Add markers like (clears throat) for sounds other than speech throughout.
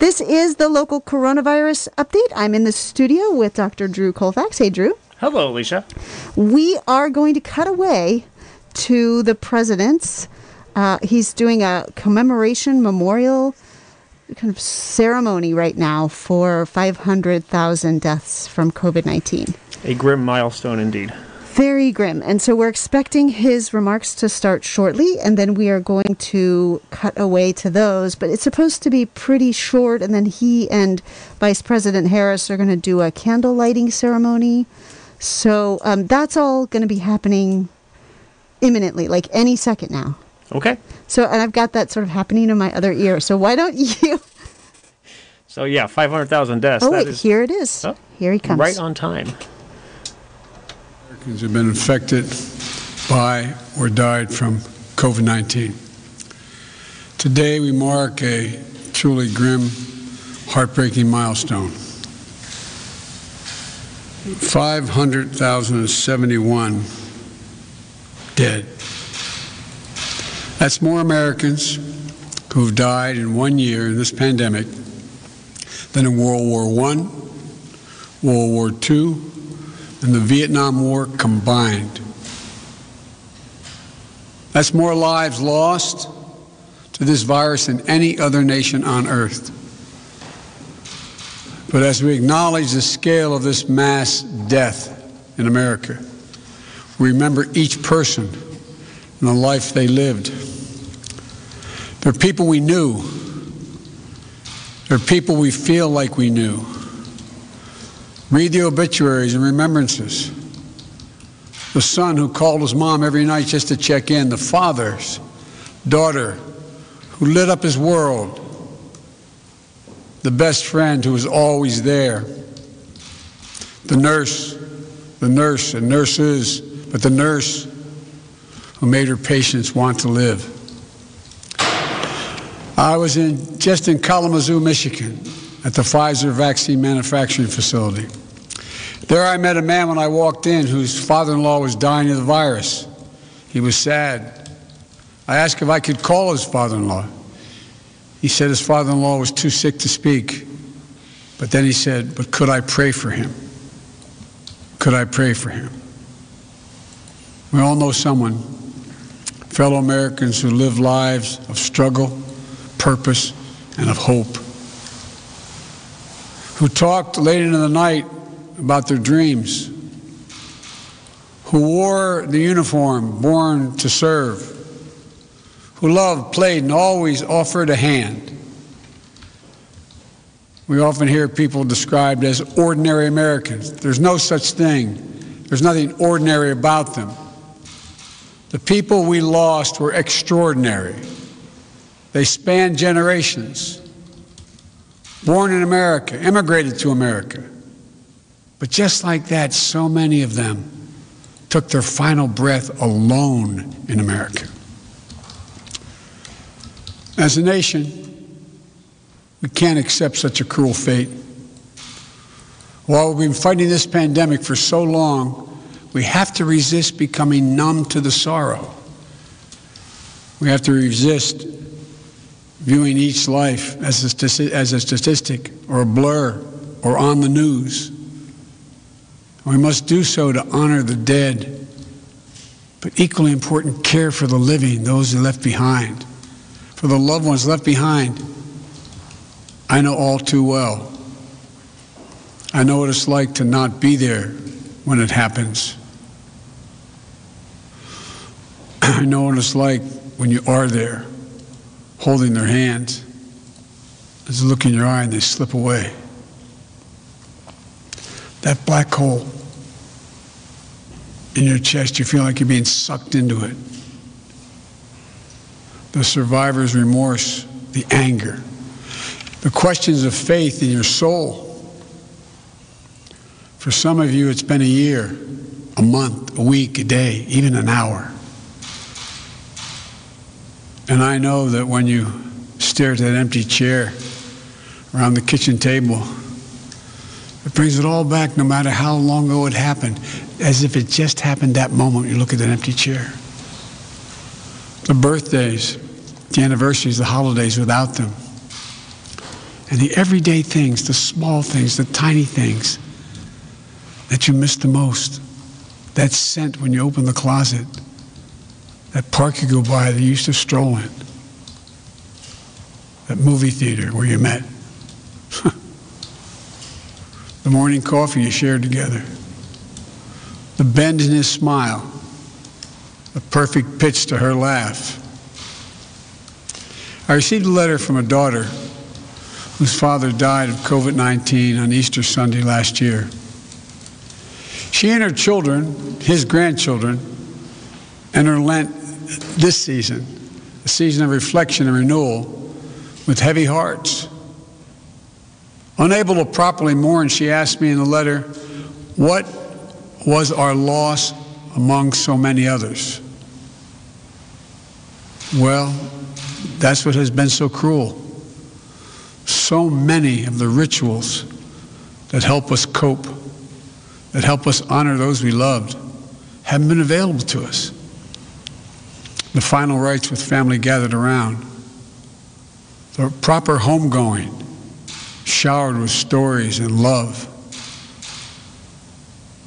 This is the local coronavirus update. I'm in the studio with Dr. Drew Colfax. Hey, Drew. Hello, Alicia. We are going to cut away to the president's. Uh, he's doing a commemoration memorial kind of ceremony right now for 500,000 deaths from COVID 19. A grim milestone indeed. Very grim. And so we're expecting his remarks to start shortly, and then we are going to cut away to those. But it's supposed to be pretty short, and then he and Vice President Harris are going to do a candle lighting ceremony. So um, that's all going to be happening imminently, like any second now. Okay. So, and I've got that sort of happening in my other ear. So why don't (laughs) you? So yeah, 500,000 deaths. Oh That wait, is here it is. Oh, here he comes. right on time. Americans have been infected by or died from COVID 19. Today, we mark a truly grim, heartbreaking milestone. 500,071 dead. That's more Americans who've died in one year in this pandemic than in World War I, World War II, and the Vietnam War combined. That's more lives lost to this virus than any other nation on earth. But as we acknowledge the scale of this mass death in America, we remember each person and the life they lived. They're people we knew. They're people we feel like we knew. Read the obituaries and remembrances. The son who called his mom every night just to check in. The father's daughter who lit up his world. The best friend who was always there. The nurse, the nurse and nurses, but the nurse who made her patients want to live. I was in just in Kalamazoo, Michigan, at the Pfizer vaccine manufacturing facility. There I met a man when I walked in whose father in law was dying of the virus. He was sad. I asked if I could call his father in law. He said his father in law was too sick to speak. But then he said, But could I pray for him? Could I pray for him? We all know someone, fellow Americans who live lives of struggle, purpose, and of hope, who talked late into the night about their dreams, who wore the uniform born to serve, who loved, played, and always offered a hand. We often hear people described as ordinary Americans. There's no such thing. There's nothing ordinary about them. The people we lost were extraordinary. They spanned generations. Born in America, immigrated to America. But just like that, so many of them took their final breath alone in America. As a nation, we can't accept such a cruel fate. While we've been fighting this pandemic for so long, we have to resist becoming numb to the sorrow. We have to resist viewing each life as a, as a statistic or a blur or on the news. We must do so to honor the dead, but equally important, care for the living, those who left behind, for the loved ones left behind. I know all too well. I know what it's like to not be there when it happens. (clears throat) I know what it's like when you are there, holding their hands. There's a look in your eye and they slip away. That black hole in your chest, you feel like you're being sucked into it. The survivor's remorse, the anger, the questions of faith in your soul. For some of you, it's been a year, a month, a week, a day, even an hour. And I know that when you stare at that empty chair around the kitchen table, it brings it all back no matter how long ago it happened, as if it just happened that moment you look at that empty chair. The birthdays, the anniversaries, the holidays without them. and the everyday things, the small things, the tiny things that you miss the most. That scent when you open the closet, that park you go by that you used to stroll in, that movie theater where you met, (laughs) the morning coffee you shared together, the bend in his smile, the perfect pitch to her laugh. I received a letter from a daughter whose father died of COVID 19 on Easter Sunday last year. She and her children, his grandchildren, and her Lent this season, a season of reflection and renewal, with heavy hearts. Unable to properly mourn, she asked me in the letter, What was our loss among so many others? Well, that's what has been so cruel. So many of the rituals that help us cope, that help us honor those we loved, haven't been available to us. The final rites with family gathered around, the proper homegoing, showered with stories and love.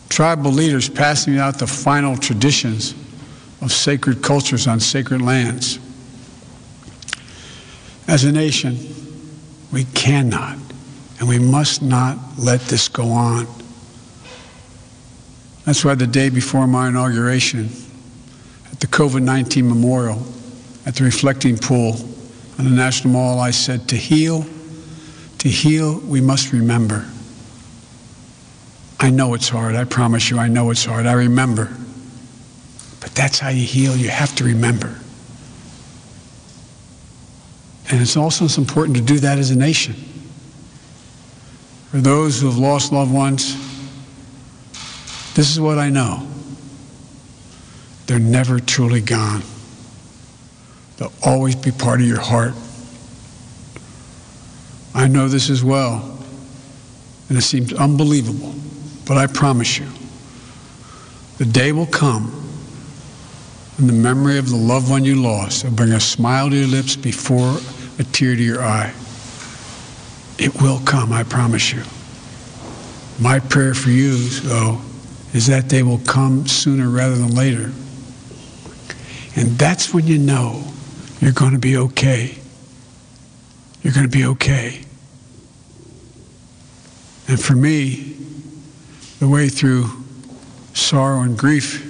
Tribal leaders passing out the final traditions of sacred cultures on sacred lands. As a nation, we cannot and we must not let this go on. That's why the day before my inauguration, at the COVID 19 memorial, at the reflecting pool on the National Mall, I said, To heal, to heal, we must remember. I know it's hard. I promise you, I know it's hard. I remember. But that's how you heal. You have to remember. And it's also it's important to do that as a nation. For those who have lost loved ones, this is what I know. They're never truly gone. They'll always be part of your heart. I know this as well, and it seems unbelievable, but I promise you, the day will come when the memory of the loved one you lost will bring a smile to your lips before a tear to your eye. It will come, I promise you. My prayer for you, though, is that they will come sooner rather than later. And that's when you know you're going to be okay. You're going to be okay. And for me, the way through sorrow and grief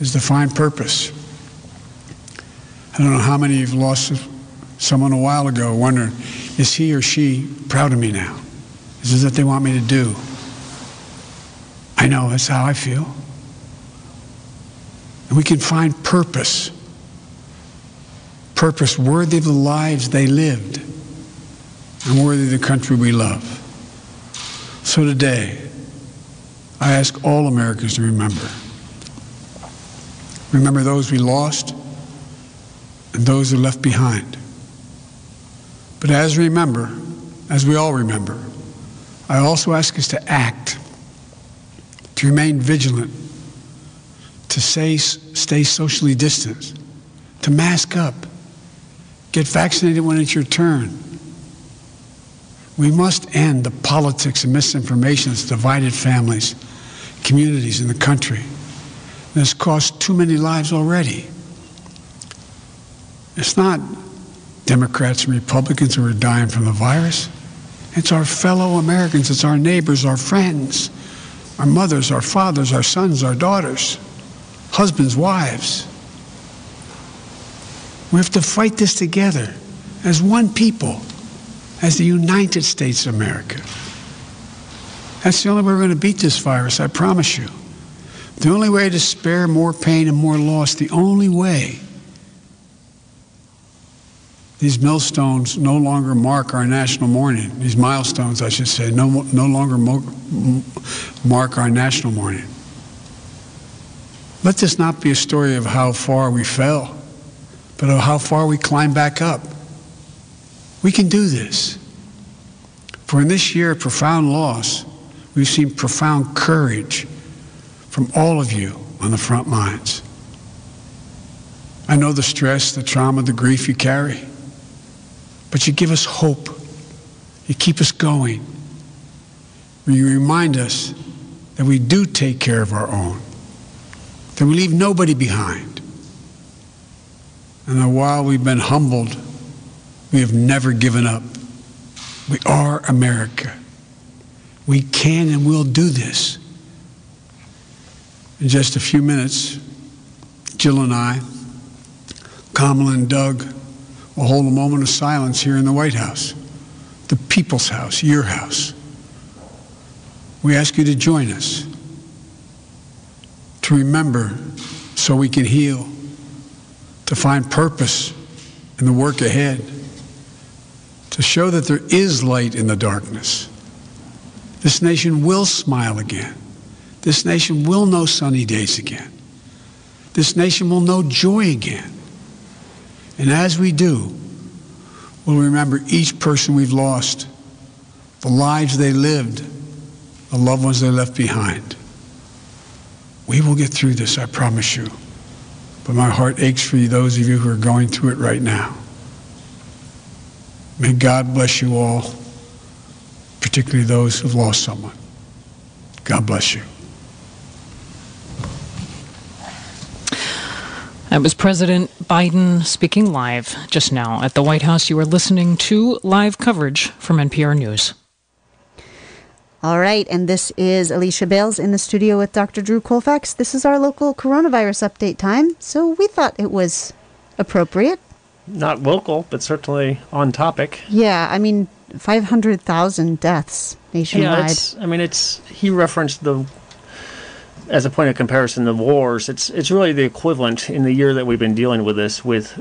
is to find purpose. I don't know how many of you have lost someone a while ago wondering, is he or she proud of me now? Is this what they want me to do? I know that's how I feel. And we can find purpose, purpose worthy of the lives they lived and worthy of the country we love. So today, I ask all Americans to remember. Remember those we lost and those who left behind. But as remember, as we all remember, I also ask us to act, to remain vigilant, to stay, stay socially distanced, to mask up, get vaccinated when it's your turn. We must end the politics and misinformation that's divided families, communities, in the country. And has cost too many lives already. It's not Democrats and Republicans who are dying from the virus. It's our fellow Americans, it's our neighbors, our friends, our mothers, our fathers, our sons, our daughters, husbands, wives. We have to fight this together as one people, as the United States of America. That's the only way we're going to beat this virus, I promise you. The only way to spare more pain and more loss, the only way these millstones no longer mark our national mourning. These milestones, I should say, no, no longer mark our national mourning. Let this not be a story of how far we fell, but of how far we climb back up. We can do this. For in this year of profound loss, we've seen profound courage from all of you on the front lines. I know the stress, the trauma, the grief you carry but you give us hope You keep us going. You remind us that we do take care of our own, that we leave nobody behind. And while we've been humbled, we have never given up. We are America. We can and will do this. In just a few minutes, Jill and I, Kamala and Doug, will hold a moment of silence here in the White House, the people's house, your house. We ask you to join us, to remember so we can heal, to find purpose in the work ahead, to show that there is light in the darkness. This nation will smile again. This nation will know sunny days again. This nation will know joy again. And as we do, we'll remember each person we've lost, the lives they lived, the loved ones they left behind. We will get through this, I promise you. But my heart aches for you, those of you who are going through it right now. May God bless you all, particularly those who've lost someone. God bless you. That was President Biden speaking live just now at the White House. You are listening to live coverage from NPR News. All right, and this is Alicia Bales in the studio with Dr. Drew Colfax. This is our local coronavirus update time, so we thought it was appropriate. Not local, but certainly on topic. Yeah, I mean, 500,000 deaths nationwide. Yeah, it's, I mean, it's he referenced the as a point of comparison the wars. It's it's really the equivalent in the year that we've been dealing with this with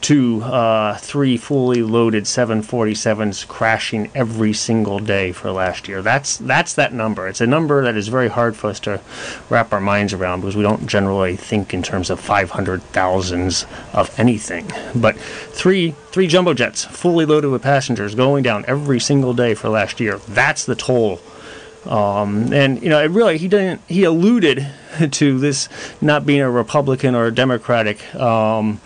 two, uh, three fully loaded 747s crashing every single day for last year. That's that's that number. It's a number that is very hard for us to wrap our minds around because we don't generally think in terms of 500,000s of anything. But three three jumbo jets fully loaded with passengers going down every single day for last year. That's the toll. Um, and you know, it really he didn't he alluded (laughs) to this not being a Republican or a Democratic. Um,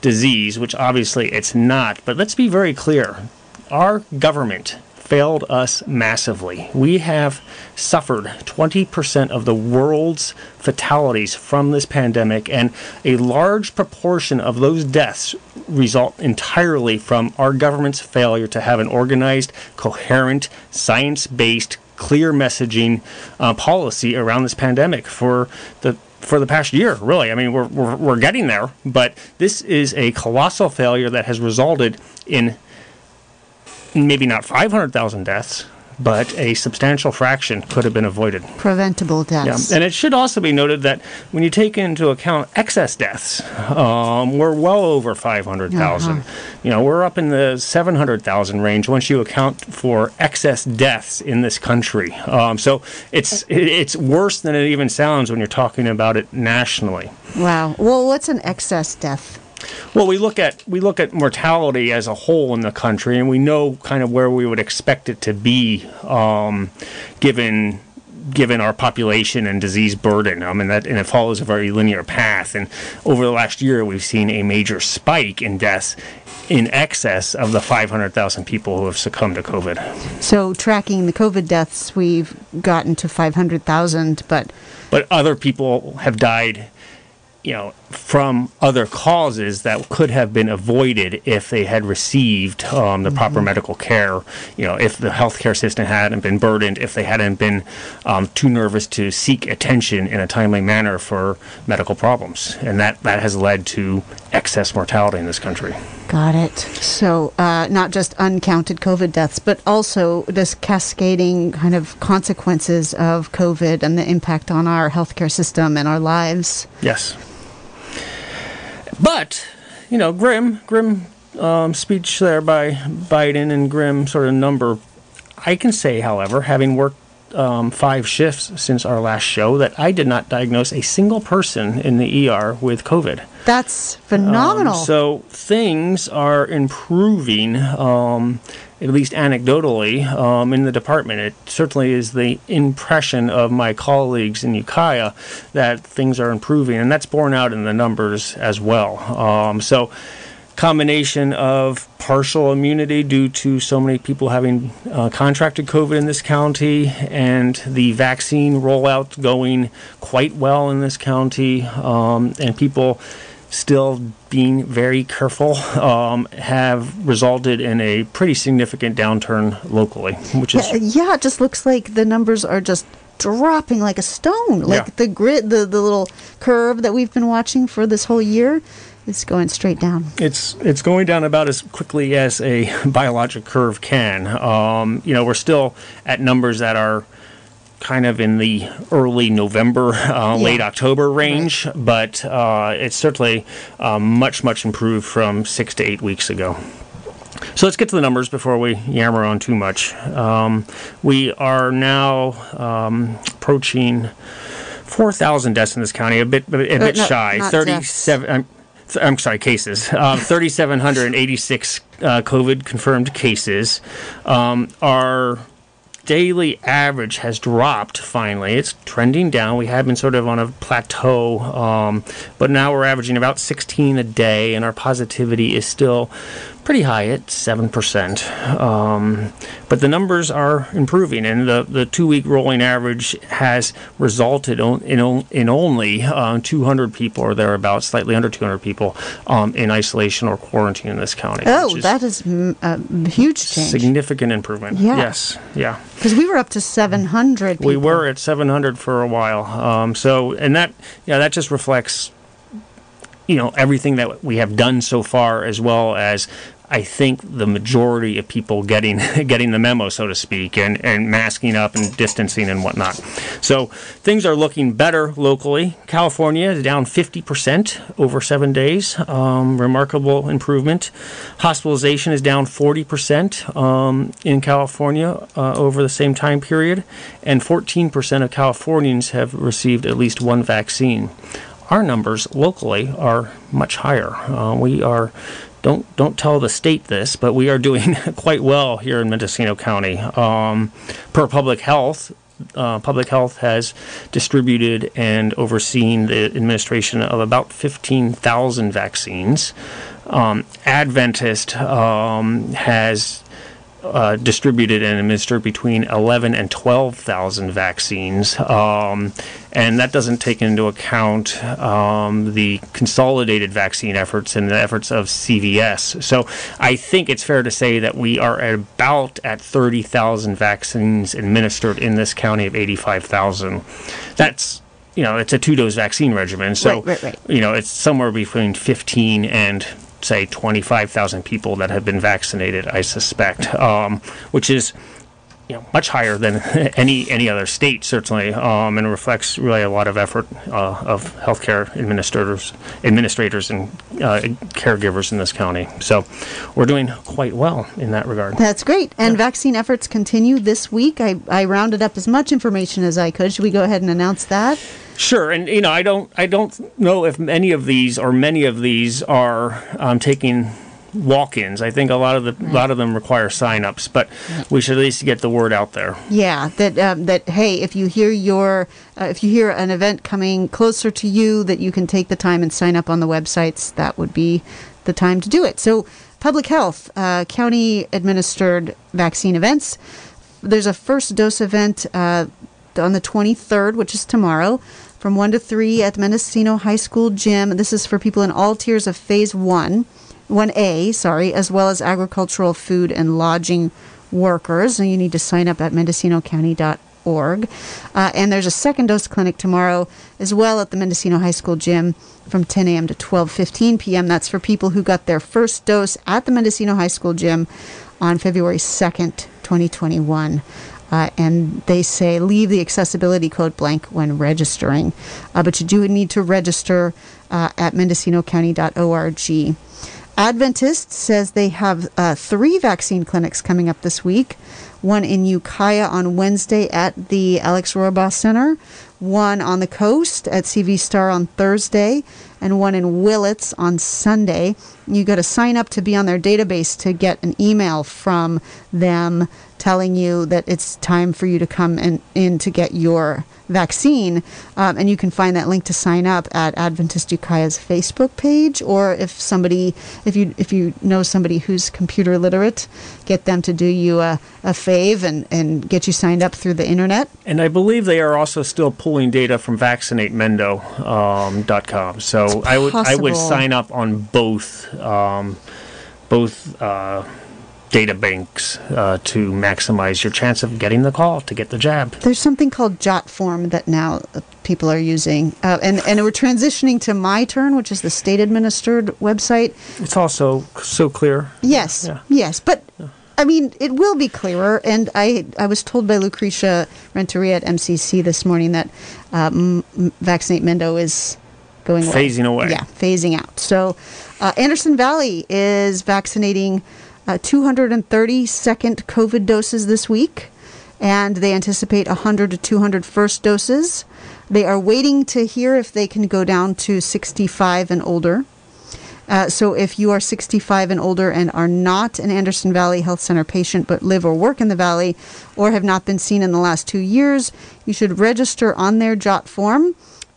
disease, which obviously it's not. But let's be very clear our government failed us massively. We have suffered 20% of the world's fatalities from this pandemic, and a large proportion of those deaths result entirely from our government's failure to have an organized, coherent, science based, clear messaging uh, policy around this pandemic for the for the past year, really. I mean, we're, we're, we're getting there, but this is a colossal failure that has resulted in maybe not 500,000 deaths, but a substantial fraction could have been avoided. Preventable deaths. Yeah. And it should also be noted that when you take into account excess deaths, um, we're well over 500,000. Uh-huh. You know, we're up in the 700,000 range once you account for excess deaths in this country. Um, so it's it's worse than it even sounds when you're talking about it nationally. Wow. Well, what's an excess death? Well, we look at we look at mortality as a whole in the country, and we know kind of where we would expect it to be, um, given given our population and disease burden. I mean that, and it follows a very linear path. And over the last year, we've seen a major spike in deaths in excess of the 500,000 people who have succumbed to COVID. So, tracking the COVID deaths, we've gotten to 500,000, but but other people have died you know, from other causes that could have been avoided if they had received um, the mm-hmm. proper medical care. You know, if the healthcare system hadn't been burdened, if they hadn't been um, too nervous to seek attention in a timely manner for medical problems, and that that has led to excess mortality in this country. Got it. So, uh, not just uncounted COVID deaths, but also this cascading kind of consequences of COVID and the impact on our healthcare system and our lives. Yes. But, you know, grim, grim um, speech there by Biden and grim sort of number. I can say, however, having worked um, five shifts since our last show, that I did not diagnose a single person in the ER with COVID. That's phenomenal. Um, so things are improving. Um, at least anecdotally, um, in the department. It certainly is the impression of my colleagues in Ukiah that things are improving, and that's borne out in the numbers as well. Um, so, combination of partial immunity due to so many people having uh, contracted COVID in this county and the vaccine rollout going quite well in this county, um, and people still being very careful um, have resulted in a pretty significant downturn locally, which is Yeah, yeah, it just looks like the numbers are just dropping like a stone. Like Yeah. the grid, the, the little curve that we've been watching for this whole year is going straight down. it's it's going down about as quickly as a (laughs) biologic curve can. Um, you know, we're still at numbers that are kind of in the early November, (laughs) uh, late October range, but uh, it's certainly um, much much improved from six to eight weeks ago. So let's get to the numbers before we yammer on too much. Um, we are now um, approaching 4,000 deaths in this county, a bit, a bit Uh, no, shy. not 37. I'm, sorry, cases. Um, 3,786 uh, COVID confirmed cases. Um, our daily average has dropped finally. It's trending down. We had been sort of on a plateau, um, but now we're averaging about 16 a day, and our positivity is still pretty high at 7%. Um, but the numbers are improving, and the, the two week rolling average has resulted on, in, in only uh, 200 people or thereabouts, slightly under 200 people um, in isolation or quarantine in this county. Oh, is that is a huge change. significant improvement. Yeah. Yes. Yeah. Because we were up to 700 people. We were at 700 for a while. Um, so, and that, yeah, that just reflects, you know, everything that we have done so far, as well as I think the majority of people getting (laughs) getting the memo, so to speak, and, and masking up and distancing and whatnot. So things are looking better locally. California is down 50% over seven days. Um, remarkable improvement. Hospitalization is down 40% um, in California uh, over the same time period, and 14% of Californians have received at least one vaccine. Our numbers locally are much higher. Uh, we are don't don't tell the state this, but we are doing (laughs) quite well here in Mendocino County. Um, per public health, uh, public health has distributed and overseen the administration of about 15,000 vaccines. Um, Adventist um, has uh, distributed and administered between 11 and 12,000 vaccines. Um, and that doesn't take into account um, the consolidated vaccine efforts and the efforts of CVS. So I think it's fair to say that we are at about at 30,000 vaccines administered in this county of 85,000. That's you know, it's a two-dose vaccine regimen, so Right, right, right. you know, it's somewhere between 15 and say 25,000 people that have been vaccinated, I suspect, um, which is you know much higher than (laughs) any any other state certainly, um, and reflects really a lot of effort uh, of healthcare administrators, administrators and uh, caregivers in this county. So we're doing quite well in that regard. That's great. And vaccine efforts continue this week. I, I rounded up as much information as I could. Should we go ahead and announce that? Sure, and you know, I don't, I don't know if any of these or many of these are um, taking walk-ins. I think a lot of the, a lot of them require sign-ups, but we should at least get the word out there. Yeah, that um, that hey, if you hear your uh, if you hear an event coming closer to you, that you can take the time and sign up on the websites. That would be the time to do it. So, public health, uh, county administered vaccine events. There's a first dose event uh, on the 23rd, which is tomorrow, from one to three at the Mendocino High School gym. This is for people in all tiers of Phase One. 1A, sorry, as well as agricultural, food, and lodging workers. And you need to sign up at mendocinocounty.org. Uh, and there's a second dose clinic tomorrow as well at the Mendocino High School gym from 10 a.m. to 12:15 p.m. That's for people who got their first dose at the Mendocino High School gym on February 2nd, 2021. Uh, and they say leave the accessibility code blank when registering. Uh, but you do need to register uh, at mendocinocounty.org. Adventist says they have uh, three vaccine clinics coming up this week. One in Ukiah on Wednesday at the Alex Rorabaugh Center, one on the coast at CV Starr on Thursday, and one in Willits on Sunday. You got to sign up to be on their database to get an email from them telling you that it's time for you to come in, in to get your vaccine. Um, and you can find that link to sign up at Adventist Ukiah's Facebook page, or if somebody, if you if you know somebody who's computer literate, get them to do you a, a fave and, and get you signed up through the internet. And I believe they are also still pulling data from VaccinateMendo.com. Um, so I would I would sign up on both um, both. Uh, data banks uh, to maximize your chance of getting the call to get the jab. There's something called JotForm that now uh, people are using, uh, and and we're transitioning to MyTurn, which is the state administered website. It's also so clear. Yes, yeah. yes, but. Yeah. I mean, it will be clearer, and I I was told by Lucresha Renteria at MCC this morning that um, Vaccinate Mendo is going phasing away. away. Yeah, phasing out. So, uh, Anderson Valley is vaccinating uh, 230 second COVID doses this week, and they anticipate 100 to 200 first doses. They are waiting to hear if they can go down to 65 and older. Uh, so, if you are 65 and older and are not an Anderson Valley Health Center patient but live or work in the Valley or have not been seen in the last two years, you should register on their JotForm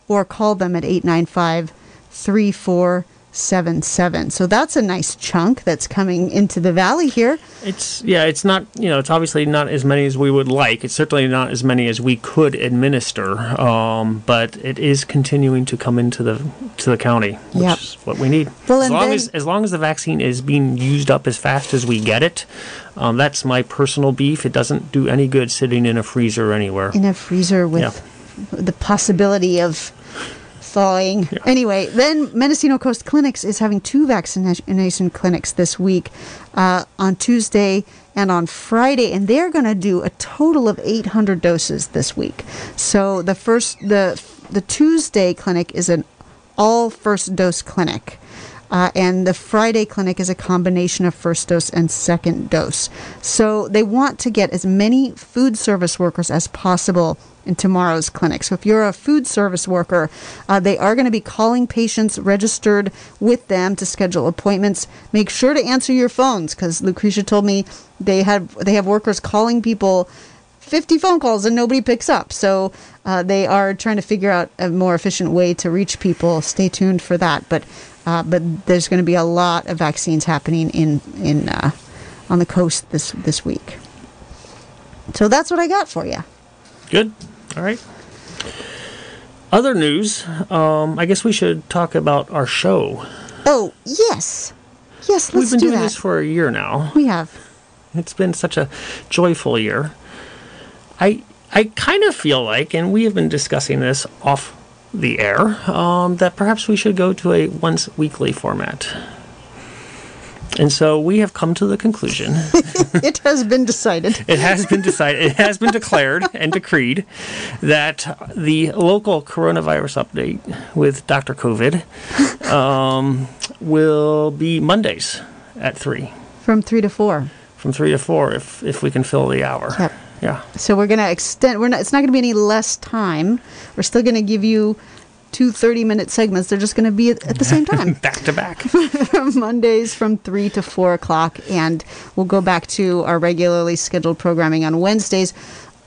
or call them at 895 34 seven seven. So that's a nice chunk that's coming into the valley here. It's yeah, it's not you know it's obviously not as many as we would like. It's certainly not as many as we could administer, um, but it is continuing to come into the to the county, which yep. is what we need. Well, as long then, as as long as the vaccine is being used up as fast as we get it. Um, that's my personal beef. It doesn't do any good sitting in a freezer anywhere. In a freezer with yeah. the possibility of thawing. Yeah. Anyway, then Mendocino Coast Clinics is having two vaccination clinics this week uh, on Tuesday and on Friday, and they're going to do a total of 800 doses this week. So the first, the the Tuesday clinic is an all first dose clinic. Uh, and the Friday clinic is a combination of first dose and second dose. So they want to get as many food service workers as possible in tomorrow's clinic. So if you're a food service worker, uh, they are going to be calling patients registered with them to schedule appointments. Make sure to answer your phones because Lucresha told me they have they have workers calling people 50 phone calls and nobody picks up. So uh, they are trying to figure out a more efficient way to reach people. Stay tuned for that. But uh, but there's going to be a lot of vaccines happening in in uh, on the coast this this week. So that's what I got for you. Good. All right. Other news. Um, I guess we should talk about our show. Oh yes, yes. Let's do it. We've been do doing that. this for a year now. We have. It's been such a joyful year. I I kind of feel like, and we have been discussing this off the air, um, that perhaps we should go to a once weekly format. And so we have come to the conclusion. (laughs) it has been decided. it has been decided. It has been declared and decreed that the local coronavirus update with Dr. COVID um, will be Mondays at 3. From 3 to 4. From 3 to 4 if, if we can fill the hour. Yep. Yeah. So we're going to extend. We're not. It's not going to be any less time. We're still going to give you two 30 minute segments. They're just going to be at, at, the same time. (laughs) back to back. (laughs) Mondays from 3 to 4 o'clock. And we'll go back to our regularly scheduled programming on Wednesdays.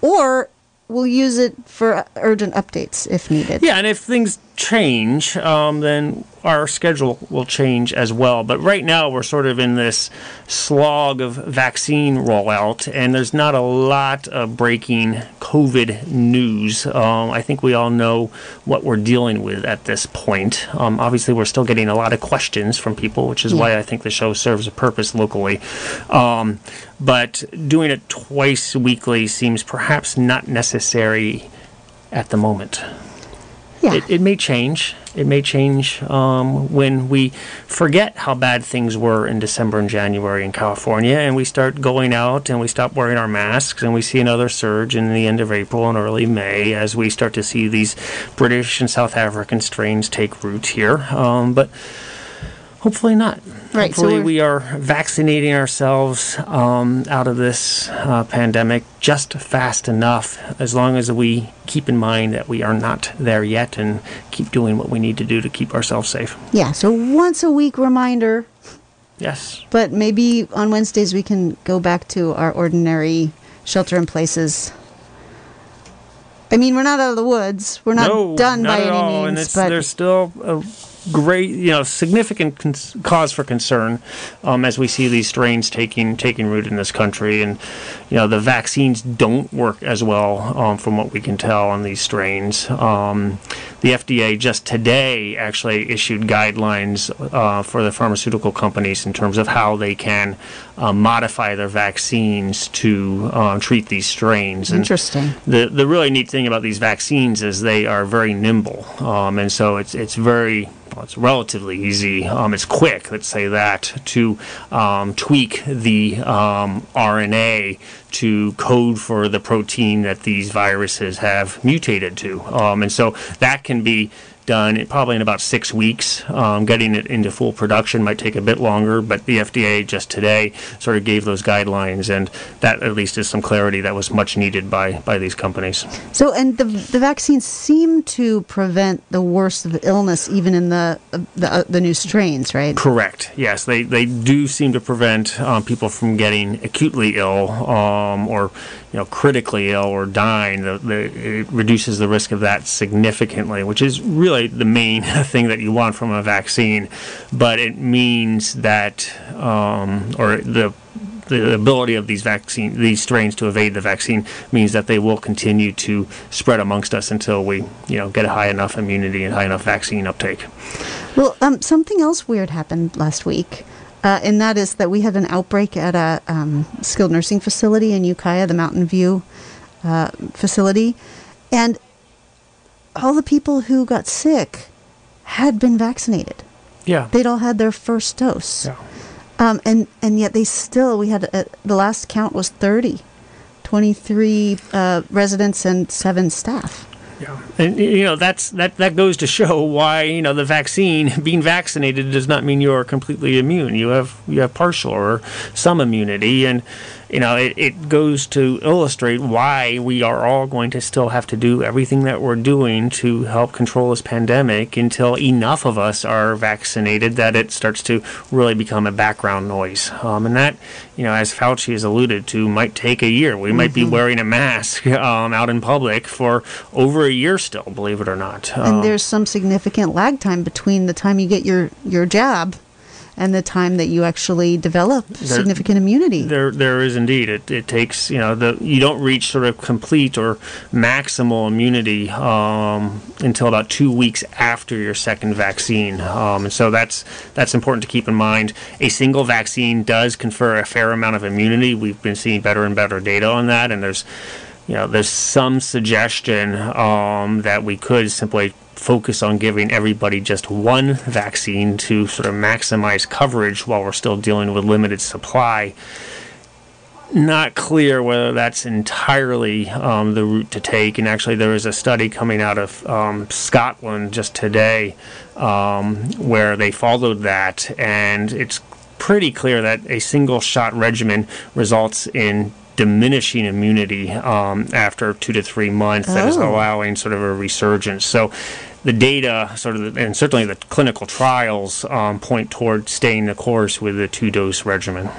Or we'll use it for urgent updates if needed. Yeah, and if things change, um, then our schedule will change as well. But right now, we're sort of in this slog of vaccine rollout, and there's not a lot of breaking COVID news. Um, I think we all know what we're dealing with at this point. Um, obviously, we're still getting a lot of questions from people, which is yeah. why I think the show serves a purpose locally. Um, but doing it twice weekly seems perhaps not necessary at the moment. Yeah. It, it may change. It may change um, when we forget how bad things were in December and January in California, and we start going out and we stop wearing our masks, and we see another surge in the end of April and early May as we start to see these British and South African strains take root here. Um, but hopefully not. Right, Hopefully, we're- we are vaccinating ourselves um, out of this uh, pandemic just fast enough, as long as we keep in mind that we are not there yet and keep doing what we need to do to keep ourselves safe. Yeah, so once a week reminder, Yes. but maybe on Wednesdays we can go back to our ordinary shelter in places. I mean, we're not out of the woods. We're not no, done not by any all. means, but there's still a great, you know, significant cons- cause for concern um, as we see these strains taking taking root in this country, and you know the vaccines don't work as well um, from what we can tell on these strains. Um, the FDA just today actually issued guidelines uh, for the pharmaceutical companies in terms of how they can uh, modify their vaccines to uh, treat these strains. And Interesting. the the really neat thing about these vaccines is they are very nimble, um, and so it's it's very well, it's relatively easy. Um, it's quick, let's say that, to um, tweak the um, RNA to code for the protein that these viruses have mutated to, um, and so that can be done probably in about six weeks. Um, getting it into full production might take a bit longer, but the FDA just today sort of gave those guidelines, and that at least is some clarity that was much needed by, by these companies. So, and the the vaccines seem to prevent the worst of illness, even in the the, uh, the new strains, right? Correct. Yes, they, they do seem to prevent um, people from getting acutely ill um, or you know critically ill or dying. The, the, it reduces the risk of that significantly, which is really the main (laughs) thing that you want from a vaccine. But it means that um, or the the ability of these vaccine these strains to evade the vaccine means that they will continue to spread amongst us until we you know get a high enough immunity and high enough vaccine uptake. Well, um, something else weird happened last week, uh, and that is that we had an outbreak at a um, skilled nursing facility in Ukiah, the Mountain View uh, facility, and all the people who got sick had been vaccinated. Yeah. They'd all had their first dose. yeah. Um, and, and yet they still, we had, uh, the last count was 30, 23 uh, residents and seven staff. Yeah, and you know that's that that goes to show why you know the vaccine (laughs) being vaccinated does not mean you are completely immune. You have you have partial or some immunity, and you know it, it goes to illustrate why we are all going to still have to do everything that we're doing to help control this pandemic until enough of us are vaccinated that it starts to really become a background noise. Um, and that you know as Fauci has alluded to might take a year. We might be wearing a mask (laughs) um, out in public for over a year still, believe it or not. Um, and there's some significant lag time between the time you get your, your jab and the time that you actually develop significant immunity. There, there is indeed. It, it takes you know the you don't reach sort of complete or maximal immunity um, until about two weeks after your second vaccine, um, and so that's that's important to keep in mind. A single vaccine does confer a fair amount of immunity. We've been seeing better and better data on that, and there's you know there's some suggestion um, that we could simply focus on giving everybody just one vaccine to sort of maximize coverage while we're still dealing with limited supply. Not clear whether that's entirely um, the route to take. And actually, there is a study coming out of um, Scotland just today um, where they followed that, and it's pretty clear that a single shot regimen results in diminishing immunity um, after two to three months that is Oh. allowing sort of a resurgence. So the data, sort of, and certainly the clinical trials, um, point toward staying the course with the two dose regimen.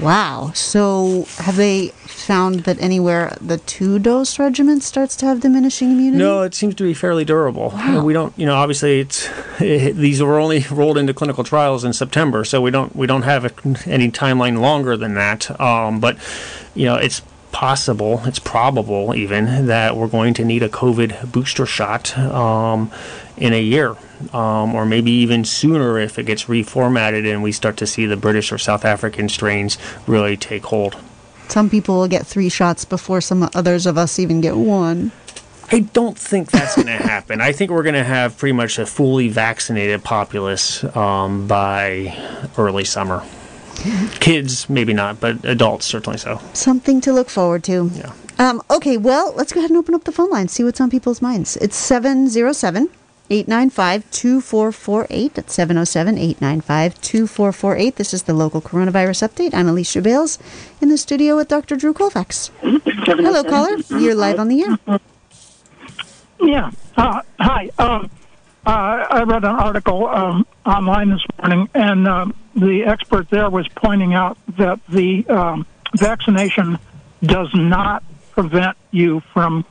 Wow. So have they found that anywhere the two dose regimen starts to have diminishing immunity? No, it seems to be fairly durable. We don't, you know, obviously it's (laughs) these were only rolled into clinical trials in September, so we don't we don't have a, any timeline longer than that. Um, but you know, it's possible, it's probable even that we're going to need a COVID booster shot um, in a year. Um, or maybe even sooner if it gets reformatted and we start to see the British or South African strains really take hold. Some people will get three shots before some others of us even get one. I don't think that's going (laughs) to happen. I think we're going to have pretty much a fully vaccinated populace um, by early summer. Kids, maybe not, but adults certainly so. Something to look forward to. Yeah. Um, okay, well, let's go ahead and open up the phone line, see what's on people's minds. It's 707 895 2448. That's 707 895 2448. This is the local coronavirus update. I'm Alicia Bales in the studio with Dr. Drew Colfax. Hello, caller. You're live on the air. Yeah. Uh, hi. Um, uh, I read an article um, online this morning, and um, the expert there was pointing out that the um, vaccination does not prevent you from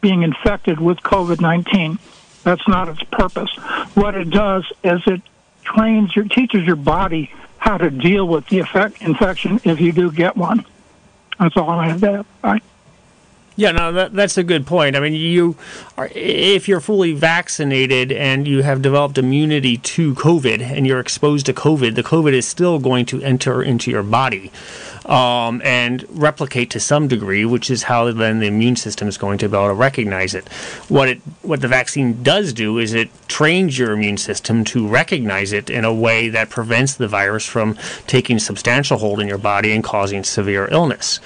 being infected with COVID 19. That's not its purpose. What it does is it trains your teaches your body how to deal with the effect, infection if you do get one. That's all I have to add. Bye. Yeah, no, that, that's a good point. I mean, you are if you're fully vaccinated and you have developed immunity to COVID and you're exposed to COVID, the COVID is still going to enter into your body um, and replicate to some degree, which is how then the immune system is going to be able to recognize it. What it what the vaccine does do is it trains your immune system to recognize it in a way that prevents the virus from taking substantial hold in your body and causing severe illness.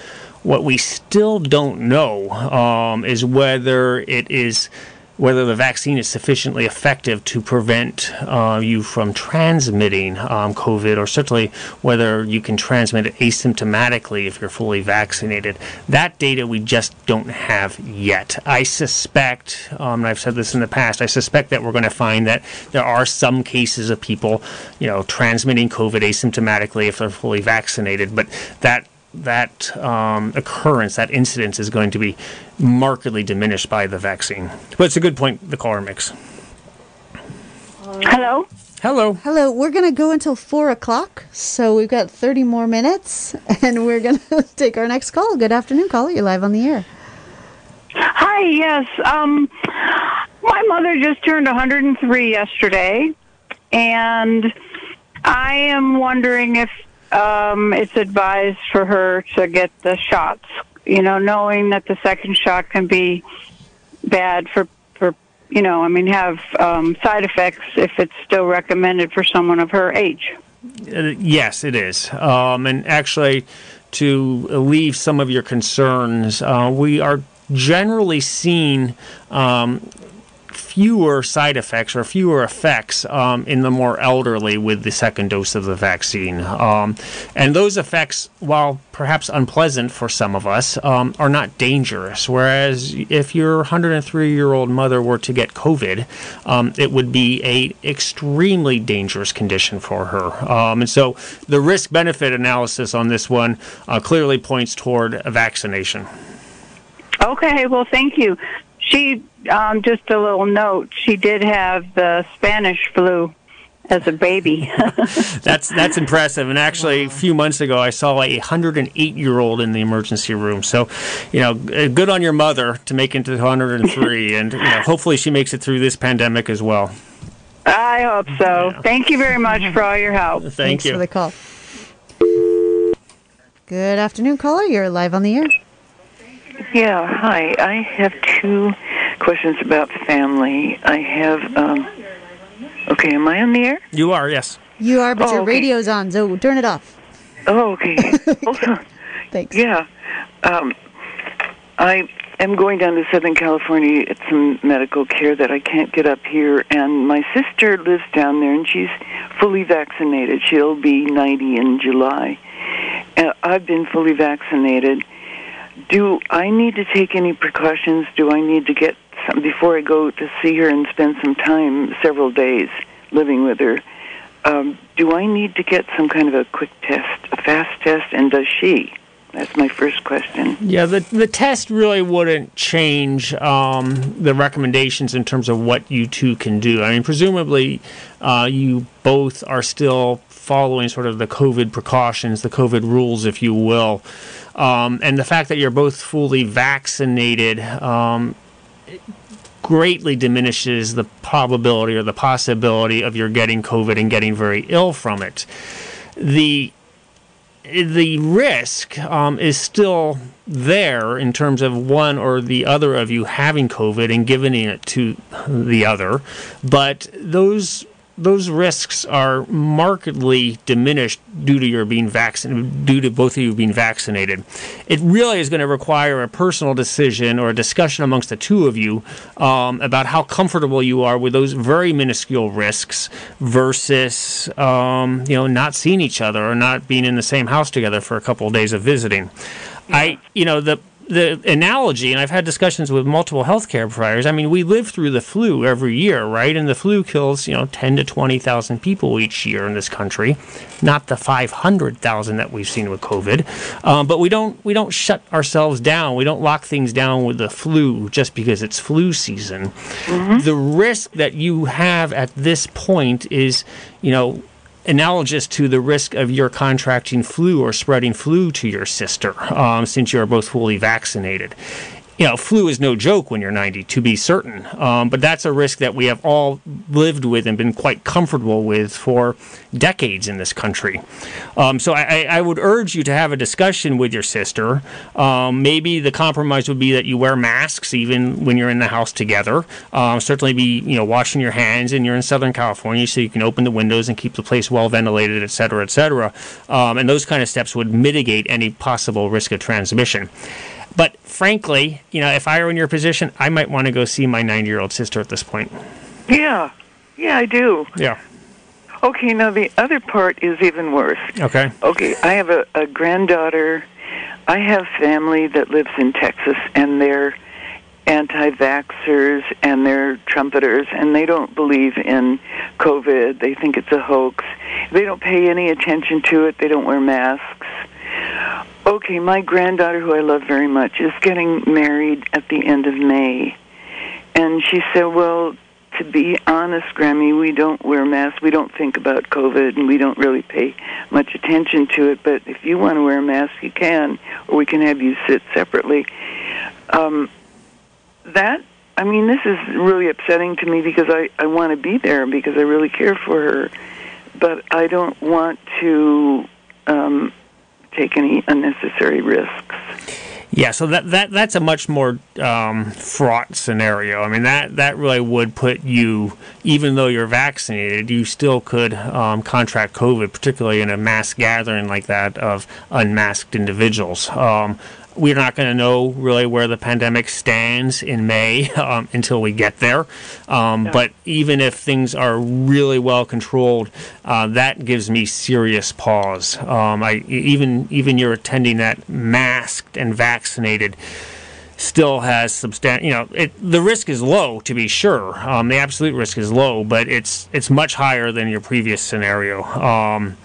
What we still don't know um, is whether it is whether the vaccine is sufficiently effective to prevent uh, you from transmitting um, COVID, or certainly whether you can transmit it asymptomatically if you're fully vaccinated. That data we just don't have yet. I suspect, um, and I've said this in the past, I suspect that we're going to find that there are some cases of people, you know, transmitting COVID asymptomatically if they're fully vaccinated, but that that um, occurrence, that incidence, is going to be markedly diminished by the vaccine. But it's a good point the caller makes. Hello. Hello. Hello. We're going to go until 4 o'clock, so we've got 30 more minutes, (laughs) and we're going (laughs) to take our next call. Good afternoon, caller. You're live on the air. Hi. Yes. Um, my mother just turned 103 yesterday, and I am wondering if um, it's advised for her to get the shots. You know, knowing that the second shot can be bad for for you know, I mean, have um, side effects if it's still recommended for someone of her age. Uh, yes, it is. Um, and actually, to alleviate some of your concerns, uh, we are generally seen um, fewer side effects or fewer effects um, in the more elderly with the second dose of the vaccine. Um, and those effects, while perhaps unpleasant for some of us, um, are not dangerous. Whereas if your 103 year old mother were to get COVID, um, it would be a extremely dangerous condition for her. Um, and so the risk benefit analysis on this one uh, clearly points toward vaccination. Okay, well, thank you. She um, just a little note. She did have the Spanish flu as a baby. (laughs) that's that's impressive. And actually, a few months ago, I saw a 108 year old in the emergency room. So, you know, uh, good on your mother to make it to 103, (laughs) and you know, hopefully she makes it through this pandemic as well. I hope so. Yeah. Thank you very much for all your help. Thank Thanks you for the call. Good afternoon, caller. You're live on the air. Yeah, hi. I have two questions about family. I have. Um, okay, am I on the air? You are, yes. You are, but Oh, your okay. radio's on, so turn it off. Oh, okay. (laughs) Hold. Thanks. Yeah. Um, I am going down to Southern California at some medical care that I can't get up here, and my sister lives down there, and she's fully vaccinated. She'll be 90 in July. Uh, I've been fully vaccinated. Do I need to take any precautions? Do I need to get some before I go to see her and spend some time, several days, living with her? Um, do I need to get some kind of a quick test, a fast test, and does she? That's my first question. Yeah, the the test really wouldn't change um, the recommendations in terms of what you two can do. I mean, presumably, uh, you both are still following sort of the COVID precautions, the COVID rules, if you will, um, and the fact that you're both fully vaccinated. Um, greatly diminishes the probability or the possibility of your getting COVID and getting very ill from it. The the risk um, is still there in terms of one or the other of you having COVID and giving it to the other, but those those risks are markedly diminished due to your being vaccinated, due to both of you being vaccinated. It really is going to require a personal decision or a discussion amongst the two of you um, about how comfortable you are with those very minuscule risks versus um, you know not seeing each other or not being in the same house together for a couple of days of visiting. I you know the the analogy, and I've had discussions with multiple healthcare providers. I mean, we live through the flu every year, right? And the flu kills, you know, 10 to 20,000 people each year in this country, not the 500,000 that we've seen with COVID. Um, but we don't we don't shut ourselves down. We don't lock things down with the flu just because it's flu season. Mm-hmm. The risk that you have at this point is, you know, analogous to the risk of your contracting flu or spreading flu to your sister, um, since you are both fully vaccinated you know, flu is no joke when you're 90, to be certain. Um, but that's a risk that we have all lived with and been quite comfortable with for decades in this country. Um, so I, I, would urge you to have a discussion with your sister. Um, maybe the compromise would be that you wear masks even when you're in the house together. Um, certainly be, you know, washing your hands and you're in Southern California so you can open the windows and keep the place well ventilated, et cetera, et cetera. Um, and those kind of steps would mitigate any possible risk of transmission. But frankly, you know, if I were in your position, I might want to go see my 90 year old sister at this point. Yeah. Yeah, I do. Yeah. Okay, now the other part is even worse. Okay. Okay, I have a, a granddaughter. I have family that lives in Texas, and they're anti vaxxers and they're trumpeters, and they don't believe in COVID. They think it's a hoax. They don't pay any attention to it, they don't wear masks. Okay, my granddaughter, who I love very much, is getting married at the end of May. And she said, Well, to be honest, Grammy, we don't wear masks. We don't think about COVID, and we don't really pay much attention to it. But if you want to wear a mask, you can, or we can have you sit separately. Um, that, I mean, this is really upsetting to me because I, I want to be there because I really care for her. But I don't want to um, take any unnecessary risks. Yeah, so that, that that's a much more um, fraught scenario. I mean, that, that really would put you, even though you're vaccinated, you still could um, contract COVID, particularly in a mass gathering like that of unmasked individuals. Um, we're not going to know really where the pandemic stands in May (laughs) um, until we get there. Um, yeah. But even if things are really well controlled, uh, that gives me serious pause. Um, I even even you're attending that masked and vaccinated still has substantial. You know, it, the risk is low to be sure. Um, the absolute risk is low, but it's it's much higher than your previous scenario. Um,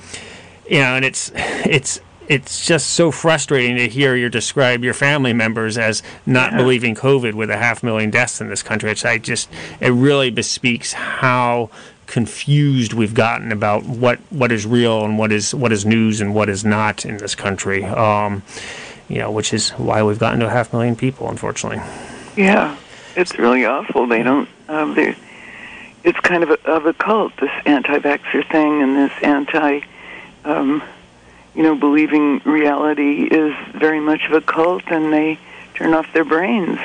you know, and it's it's it's just so frustrating to hear you describe your family members as not yeah. believing COVID with a half million deaths in this country. It's I just it really bespeaks how confused we've gotten about what what is real and what is what is news and what is not in this country. Um, you know, which is why we've gotten to a half million people, unfortunately. Yeah, it's really awful. They don't. Um, it's kind of a, of a cult. This anti-vaxxer thing and this anti. Um, you know, believing reality is very much of a cult and they turn off their brains.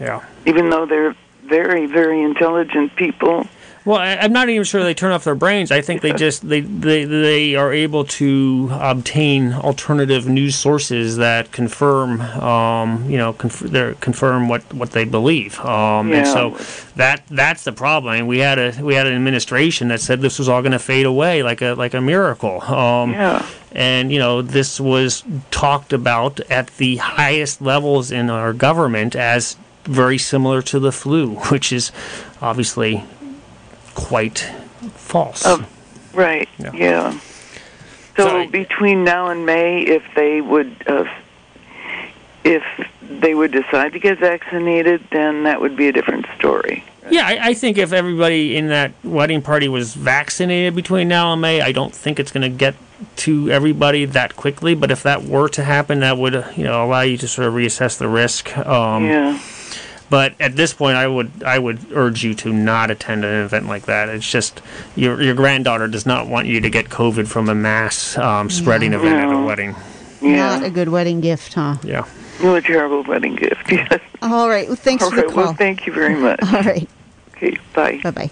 Yeah. Even though they're very, very intelligent people well, I, am not even sure they turn off their brains. I think they just they, they they are able to obtain alternative news sources that confirm, um, you know, conf- confirm what, what they believe. Um, yeah. And so that that's the problem. I mean, we had a we had an administration that said this was all going to fade away like a like a miracle. Um, yeah. And you know, this was talked about at the highest levels in our government as very similar to the flu, (laughs) which is obviously quite false. Oh, right. Yeah. yeah. So, so, between now and May, if they would, uh, if they would decide to get vaccinated, then that would be a different story. Yeah, I, I, think if everybody in that wedding party was vaccinated between now and May, I don't think it's going to get to everybody that quickly. But if that were to happen, that would you know allow you to sort of reassess the risk. Um, yeah. But at this point, I would I would urge you to not attend an event like that. It's just your your granddaughter does not want you to get COVID from a mass um, spreading no. event at a wedding. Yeah. Not a good wedding gift, huh? Yeah. Well, a terrible wedding gift. (laughs) Yes. All right. Well, thanks All for right. the call. Well, thank you very (laughs) much. All right. Okay. Bye. Bye bye.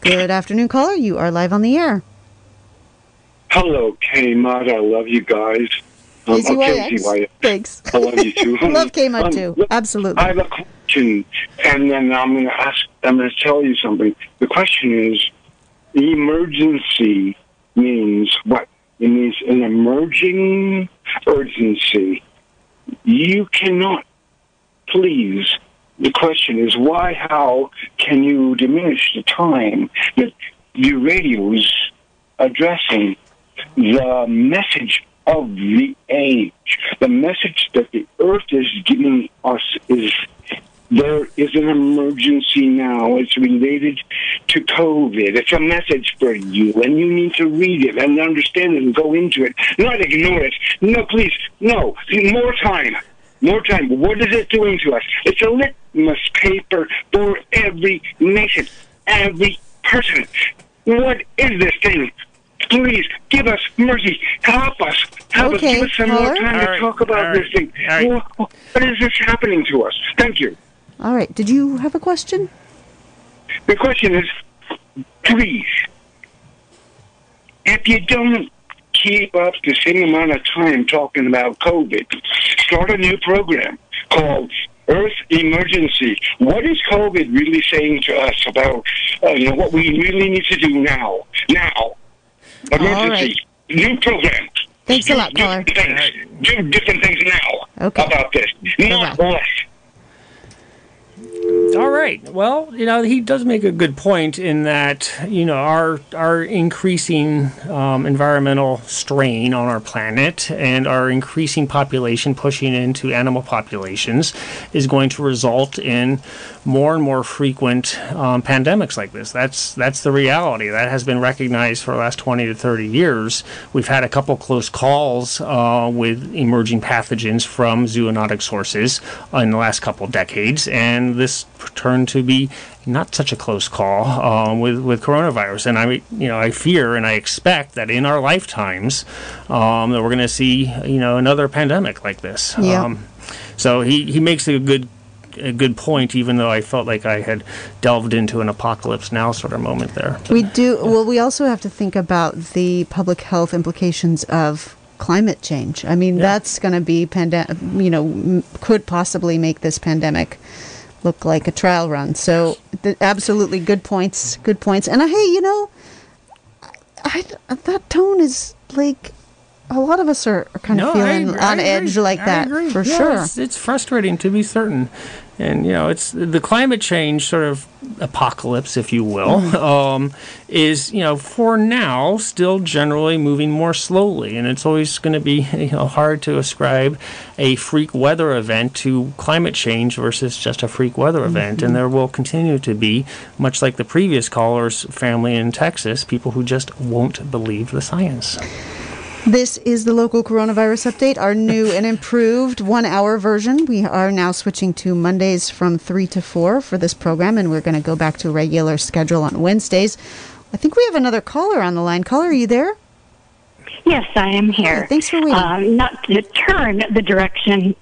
Good afternoon, caller. You are live on the air. Hello, KMUD. I love you guys. Um, oh, KZYX. Thanks. I love you too. (laughs) love KMUD Um, too. look, Absolutely. I have a question, and then I'm going to ask. I'm going to tell you something. The question is, emergency means what? It means an emerging urgency. You cannot, please. The question is, why? How can you diminish the time that your radio's addressing the message of the age? The message that the Earth is giving us is there is an emergency now. It's related to COVID. It's a message for you, and you need to read it and understand it and go into it, not ignore it. No, please, no. More time. More time. What is it doing to us? It's a litmus paper for every nation, every person. What is this thing? Please give us mercy. Help us. Help Okay, us. Give us some more time All to right, talk about all this right, thing. all right. What- What is this happening to us? Thank you. All right. Did you have a question? The question is, please, if you don't keep up the same amount of time talking about COVID, start a new program called Earth Emergency. What is COVID really saying to us about uh, you know, what we really need to do now? Now. Emergency. New program. Thanks a lot, do caller. different things. Do different things now Okay. about this. Not Bye-bye. less. All right. Well, you know, he does make a good point in that you know our our increasing um, environmental strain on our planet and our increasing population pushing into animal populations is going to result in more and more frequent um, pandemics like this. That's that's the reality. That has been recognized for the last twenty to thirty years. We've had a couple close calls uh, with emerging pathogens from zoonotic sources in the last couple decades, and this turned to be not such a close call um, with with coronavirus. And I, you know, I fear and I expect that in our lifetimes um, that we're going to see, you know, another pandemic like this. Yeah. Um, so he, he makes a good a good point, even though I felt like I had delved into an apocalypse now sort of moment there. We do. Well, we also have to think about the public health implications of climate change. I mean, that's going to be pandemic. You know, m- could possibly make this pandemic look like a trial run. So, th- absolutely good points. Good points. And uh, hey, you know, I, I- that tone is like a lot of us are, are kind of No, I feeling I on edge like that for Yeah, sure. It's, it's frustrating to be certain, and you know, it's the climate change sort of apocalypse, if you will, Mm. (laughs) um, is you know for now still generally moving more slowly, and it's always going to be (laughs) you know hard to ascribe a freak weather event to climate change versus just a freak weather event, Mm-hmm. and there will continue to be, much like the previous caller's family in Texas, people who just won't believe the science. This is the local coronavirus update, our new and improved one hour version. We are now switching to Mondays from 3 to 4 for this program, and we're going to go back to a regular schedule on Wednesdays. I think we have another caller on the line. Caller, are you there? Yes, I am here. Hi, thanks for waiting. Um, not to turn the direction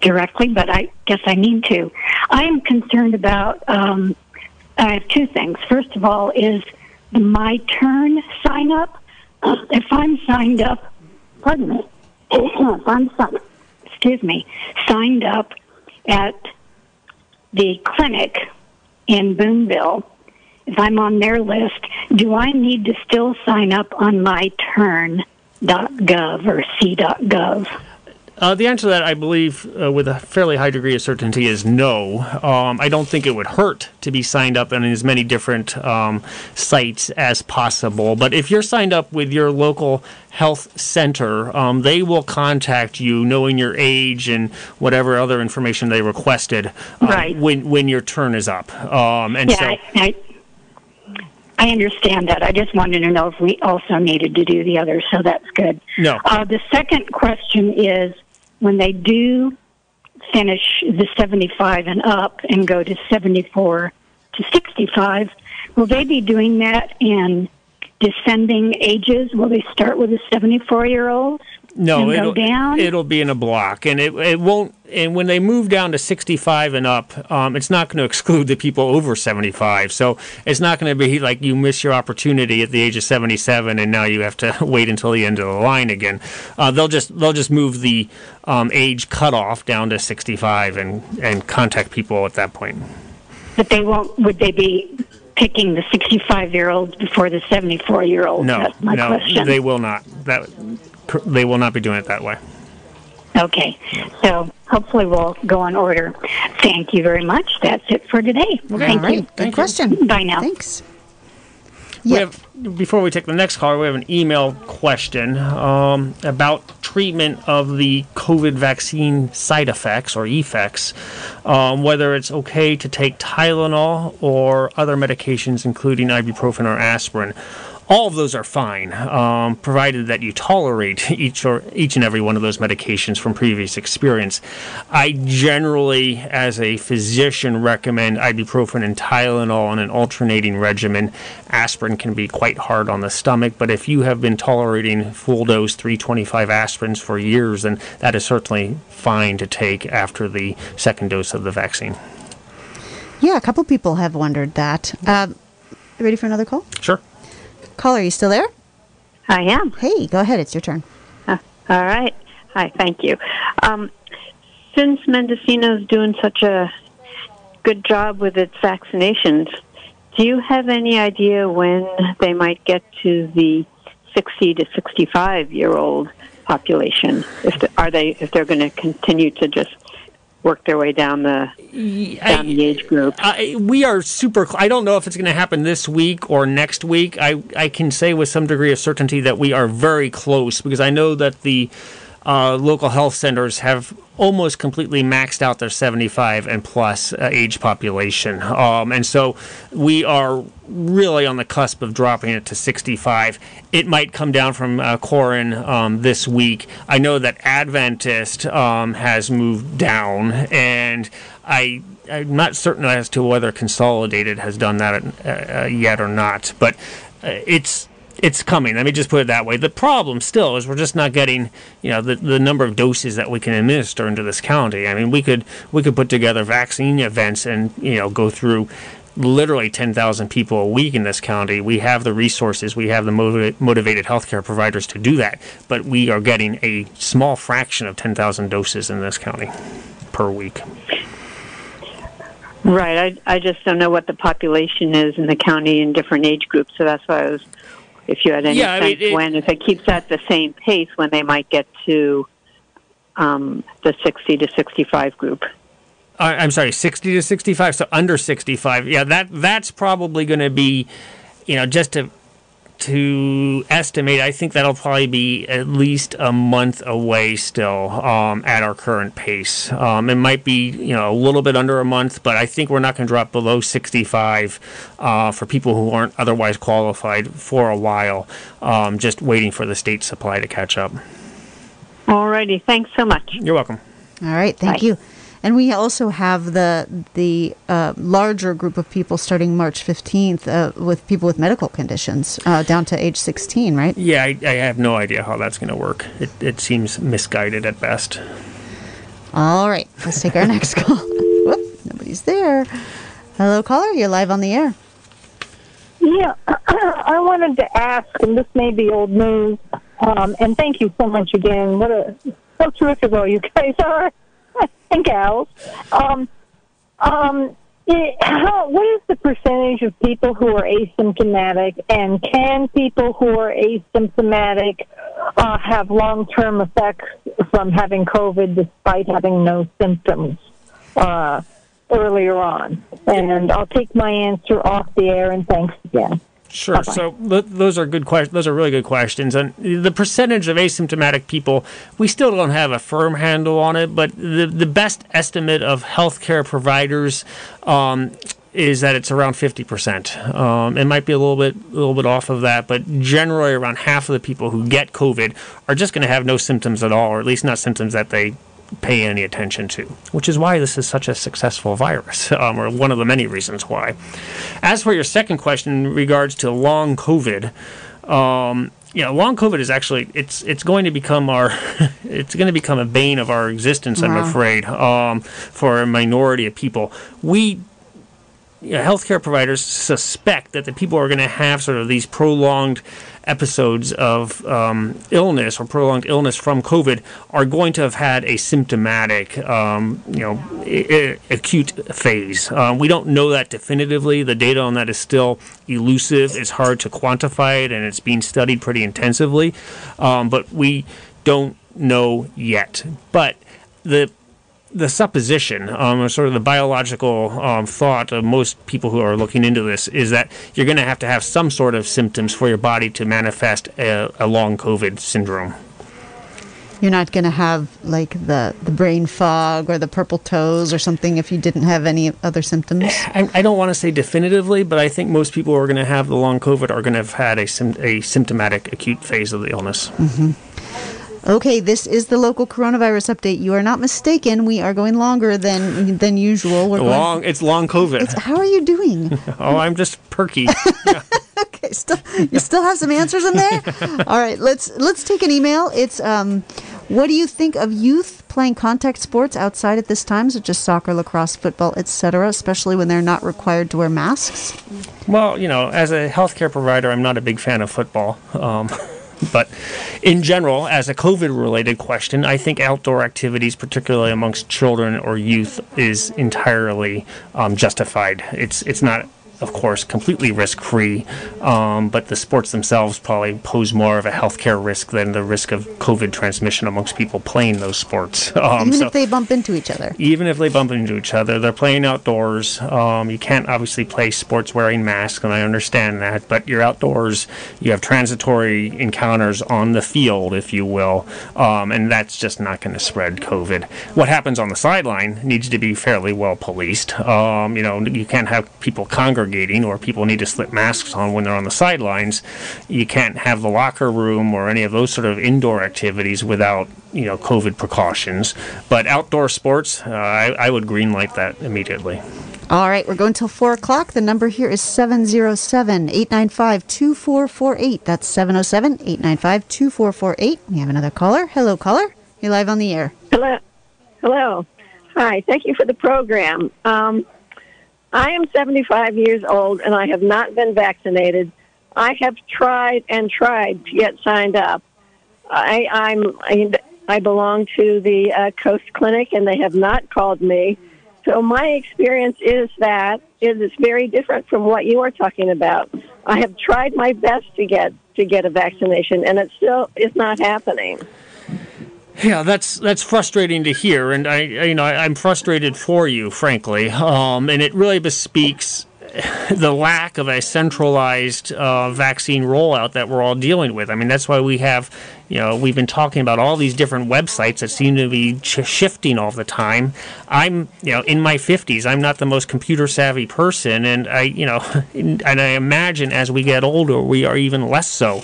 directly, but I guess I need to. I am concerned about. Um, I have two things. First of all, is the My Turn sign up. If I'm signed up, pardon me, if I'm signed, excuse me, signed up at the clinic in Boonville, if I'm on their list, do I need to still sign up on myturn.gov or c.gov? Uh, the answer to that, I believe, uh, with a fairly high degree of certainty, is no. Um, I don't think it would hurt to be signed up on as many different um, sites as possible. But if you're signed up with your local health center, um, they will contact you, knowing your age and whatever other information they requested, um, Right. when when your turn is up. Um, and Yeah, so, I, I, I understand that. I just wanted to know if we also needed to do the other, so that's good. no. Uh, the second question is when they do finish the 75 and up and go to 74 to 65, will they be doing that in descending ages? Will they start with the 74 year olds No, it'll down? it'll be in a block, and it it won't. And when they move down to 65 and up, um, it's not going (laughs) to exclude the people over 75. So it's not going to be like you miss your opportunity at the age of 77, and now you have to (laughs) wait until the end of the line again. Uh, they'll just they'll just move the um, age cutoff down to 65 and and contact people at that point. But they won't. Would they be picking the 65 year old before the 74 year old? No, That's my no, question. they will not. That they will not be doing it that way. Okay, so hopefully we'll go in order. Thank you very much. That's it for today. Thank All right. you. Good question. Bye now. Thanks. We have, before we take the next caller, we have an email question um, about treatment of the COVID vaccine side effects or effects, um, whether it's okay to take Tylenol or other medications, including ibuprofen or aspirin. All of those are fine, um, provided that you tolerate each or each and every one of those medications from previous experience. I generally, as a physician, recommend ibuprofen and Tylenol on an alternating regimen. Aspirin can be quite hard on the stomach, but if you have been tolerating full dose 325 aspirins for years, then that is certainly fine to take after the second dose of the vaccine. Yeah, a couple people have wondered that. Um, ready for another call? Sure. Caller, are you still there? I am. Hey, go ahead. It's your turn. Uh, all right. Hi, thank you. Um, since Mendocino's doing such a good job with its vaccinations, do you have any idea when they might get to the 60 to 65 year old population? If the, are they if they're going to continue to just work their way down the down the age group? I, we are super. I don't know if it's going to happen this week or next week. I I can say with some degree of certainty that we are very close because I know that the uh, local health centers have almost completely maxed out their 75 and plus uh, age population, um, and so we are really on the cusp of dropping it to 65. It might come down from uh, Coren um, this week. I know that Adventist um, has moved down, and I I'm not certain as to whether Consolidated has done that uh, yet or not, but uh, it's it's coming. Let me just put it that way. The problem still is we're just not getting, you know, the, the number of doses that we can administer into this county. I mean, we could we could put together vaccine events and you know go through literally 10,000 people a week in this county. We have the resources, we have the motiva- motivated healthcare providers to do that, but we are getting a small fraction of 10,000 doses in this county per week. Right. I I just don't know what the population is in the county in different age groups, so that's why I was. If you had any Yeah, I sense mean, it- when, if it keeps at the same pace, when they might get to um, the sixty to sixty-five group. Uh, I'm sorry, 60 to 65, so under 65. Yeah, that that's probably going to be, you know, just to to estimate. I think that'll probably be at least a month away still um, at our current pace. Um, it might be, you know, a little bit under a month, but I think we're not going to drop below 65 uh, for people who aren't otherwise qualified for a while. Um, just waiting for the state supply to catch up. Alrighty. Thanks so much. You're welcome. All right, thank Bye. you. And we also have the the uh, larger group of people starting March 15th uh, with people with medical conditions uh, down to age 16, right? Yeah, I, I have no idea how that's going to work. It, it seems misguided at best. All right, let's take our (laughs) next call. (laughs) Whoop, nobody's there. Hello, caller. You're live on the air. Yeah, (coughs) I wanted to ask, and this may be old news, um, and thank you so much again. What a so terrific all you guys are (laughs) and gals. Um, um, it, how, (laughs) what is the percentage of people who are asymptomatic, and can people who are asymptomatic uh, have long-term effects from having COVID despite having no symptoms? Uh, earlier on. And I'll take my answer off the air and thanks again. Sure. So th- those are good questions. Those are really good questions. And the percentage of asymptomatic people, we still don't have a firm handle on it. But the the best estimate of healthcare providers um, is that it's around fifty percent. Um, it might be a little bit a little bit off of that, but generally around half of the people who get COVID are just going to have no symptoms at all, or at least not symptoms that they pay any attention to, which is why this is such a successful virus, (laughs) um, or one of the many reasons why. As for your second question in regards to long COVID, um, you know, long COVID is actually it's it's going to become our (laughs) it's going to become a bane of our existence. I'm afraid um, for a minority of people. We you know, healthcare providers suspect that the people are going to have sort of these prolonged episodes of um, illness or prolonged illness from COVID are going to have had a symptomatic, um, you know, I- I- acute phase. Um, we don't know that definitively. The data on that is still elusive. It's hard to quantify it, and it's being studied pretty intensively. Um, but we don't know yet. But the the supposition, um, or sort of the biological um, thought of most people who are looking into this is that you're going to have to have some sort of symptoms for your body to manifest a, a long COVID syndrome. You're not going to have like the, the brain fog or the purple toes or something if you didn't have any other symptoms. I, I don't want to say definitively, but I think most people who are going to have the long COVID are going to have had a, a symptomatic acute phase of the illness. Okay, this is the local coronavirus update. You are not mistaken. We are going longer than than usual. We're going- Long, it's long COVID. It's, how are you doing? (laughs) oh, I'm just perky. (laughs) okay, still you still have some answers in there. (laughs) All right, let's let's take an email. It's um, what do you think of youth playing contact sports outside at this time, such as soccer, lacrosse, football, etc., especially when they're not required to wear masks? Well, you know, as a healthcare provider, I'm not a big fan of football. Um, but in general, as a COVID related question, I think outdoor activities, particularly amongst children or youth, is entirely um, justified. It's, it's not. Of course, completely risk free, um, but the sports themselves probably pose more of a healthcare risk than the risk of COVID transmission amongst people playing those sports. (laughs) Um, Even so- if they bump into each other. even if they bump into each other, they're playing outdoors. Um, you can't obviously play sports wearing masks, and I understand that, but you're outdoors. You have transitory encounters on the field, if you will, um, and that's just not going to spread COVID. What happens on the sideline needs to be fairly well policed. Um, you know, you can't have people congregating or people need to slip masks on when they're on the sidelines. You can't have the locker room or any of those sort of indoor activities without you know COVID precautions. But outdoor sports, uh, I, I would greenlight that immediately. All right, we're going till 4 o'clock. The number here is 707 895 2448. That's 707 895 2448. We have another caller. Hello, caller. You're live on the air. Hello. Hello. Hi. Thank you for the program. Um, I am 75 years old and I have not been vaccinated. I have tried and tried to get signed up. I, I'm I, I belong to the uh, Coast Clinic and they have not called me. So my experience is that it is very different from what you are talking about. I have tried my best to get to get a vaccination and it still is not happening. Yeah, that's that's frustrating to hear, and I, you know, I, I'm frustrated for you, frankly. Um, and it really bespeaks (laughs) the lack of a centralized uh, vaccine rollout that we're all dealing with. I mean, that's why we have, you know, we've been talking about all these different websites that seem to be ch- shifting all the time. I'm, you know, in my 50s. I'm not the most computer savvy person, and I, you know, (laughs) and I imagine as we get older, we are even less so.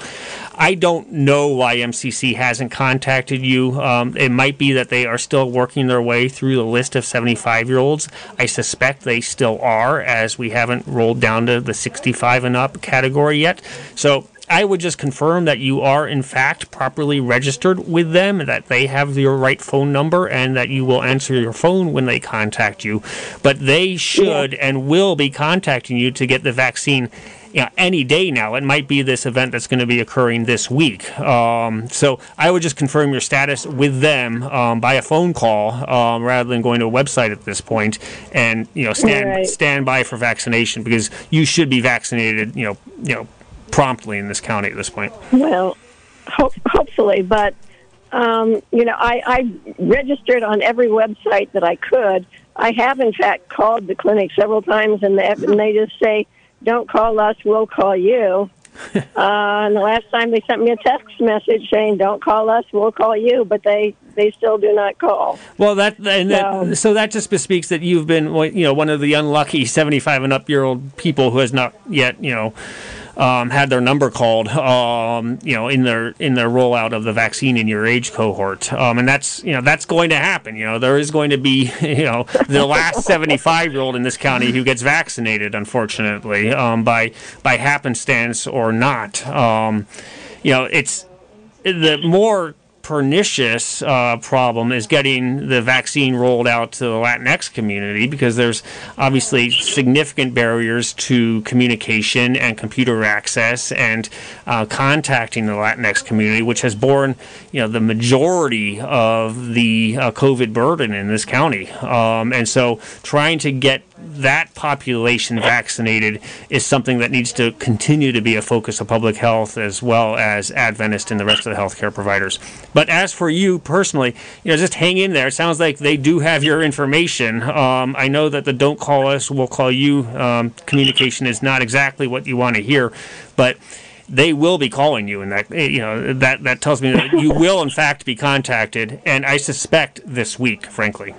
I don't know why MCC hasn't contacted you. Um, it might be that they are still working their way through the list of 75 year olds. I suspect they still are, as we haven't rolled down to the 65 and up category yet. So I would just confirm that you are, in fact, properly registered with them, that they have your right phone number, and that you will answer your phone when they contact you. But they should and will be contacting you to get the vaccine you know, any day now. It might be this event that's going to be occurring this week. Um, so I would just confirm your status with them um, by a phone call um, rather than going to a website at this point, and you know stand Right. stand by for vaccination because you should be vaccinated. You know, you know, promptly in this county at this point. Well, ho- hopefully, but um, you know, I, I registered on every website that I could. I have, in fact, called the clinic several times, and and they just say, "Don't call us, we'll call you." (laughs) uh, and the last time they sent me a text message saying, "Don't call us, we'll call you," but they they still do not call. Well, that and that, so that just bespeaks that you've been, you know, one of the unlucky seventy-five and up year old people who has not yet, you know, um, had their number called, um, you know, in their in their rollout of the vaccine in your age cohort, um, and that's you know that's going to happen. You know, there is going to be (laughs) you know the last (laughs) 75 year old in this county who gets vaccinated, unfortunately, um, by by happenstance or not. Um, you know, it's the more pernicious uh, problem is getting the vaccine rolled out to the Latinx community because there's obviously significant barriers to communication and computer access and uh, contacting the Latinx community, which has borne you know the majority of the uh, COVID burden in this county. Um, and so, trying to get that population vaccinated is something that needs to continue to be a focus of public health as well as Adventist and the rest of the healthcare providers. But as for you personally, you know, just hang in there. It sounds like they do have your information. Um, I know that the "Don't call us, we'll call you" um, communication is not exactly what you want to hear, but they will be calling you, and that you know that that tells me that you (laughs) will in fact be contacted, and I suspect this week, frankly.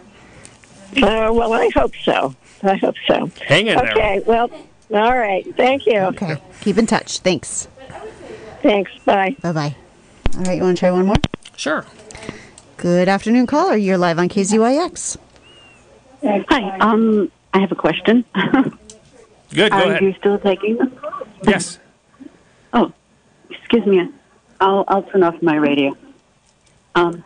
Uh, well, I hope so. I (laughs) hope so. Hang in there. Okay, well, all right. Thank you. Okay. Keep in touch. Thanks. Thanks. Bye. Bye bye. All right, you want to try one more? Sure. Good afternoon, caller. You're live on KZYX. Hi. Um, I have a question. (laughs) Good. Go Are ahead. you still taking them? Yes. Oh, excuse me. I'll I'll turn off my radio. Um,